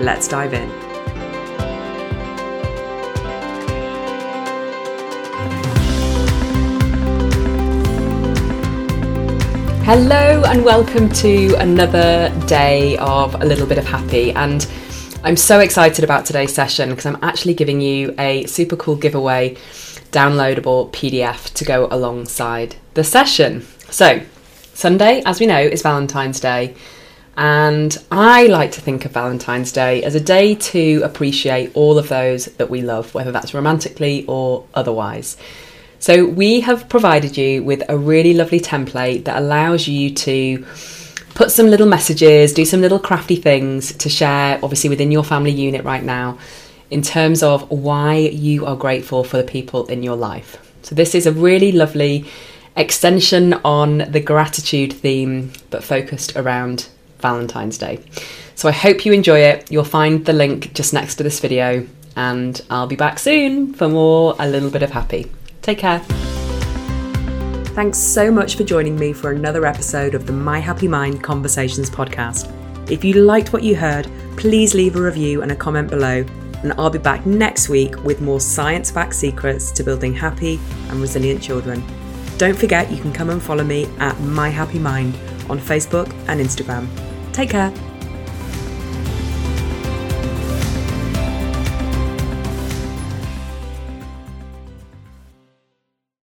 Let's dive in. Hello, and welcome to another day of a little bit of happy. And I'm so excited about today's session because I'm actually giving you a super cool giveaway downloadable PDF to go alongside the session. So, Sunday, as we know, is Valentine's Day. And I like to think of Valentine's Day as a day to appreciate all of those that we love, whether that's romantically or otherwise. So, we have provided you with a really lovely template that allows you to put some little messages, do some little crafty things to share, obviously, within your family unit right now, in terms of why you are grateful for the people in your life. So, this is a really lovely extension on the gratitude theme, but focused around Valentine's Day. So, I hope you enjoy it. You'll find the link just next to this video, and I'll be back soon for more A Little Bit of Happy. Take care. Thanks so much for joining me for another episode of the My Happy Mind Conversations podcast. If you liked what you heard, please leave a review and a comment below, and I'll be back next week with more science backed secrets to building happy and resilient children. Don't forget you can come and follow me at My Happy Mind on Facebook and Instagram. Take care.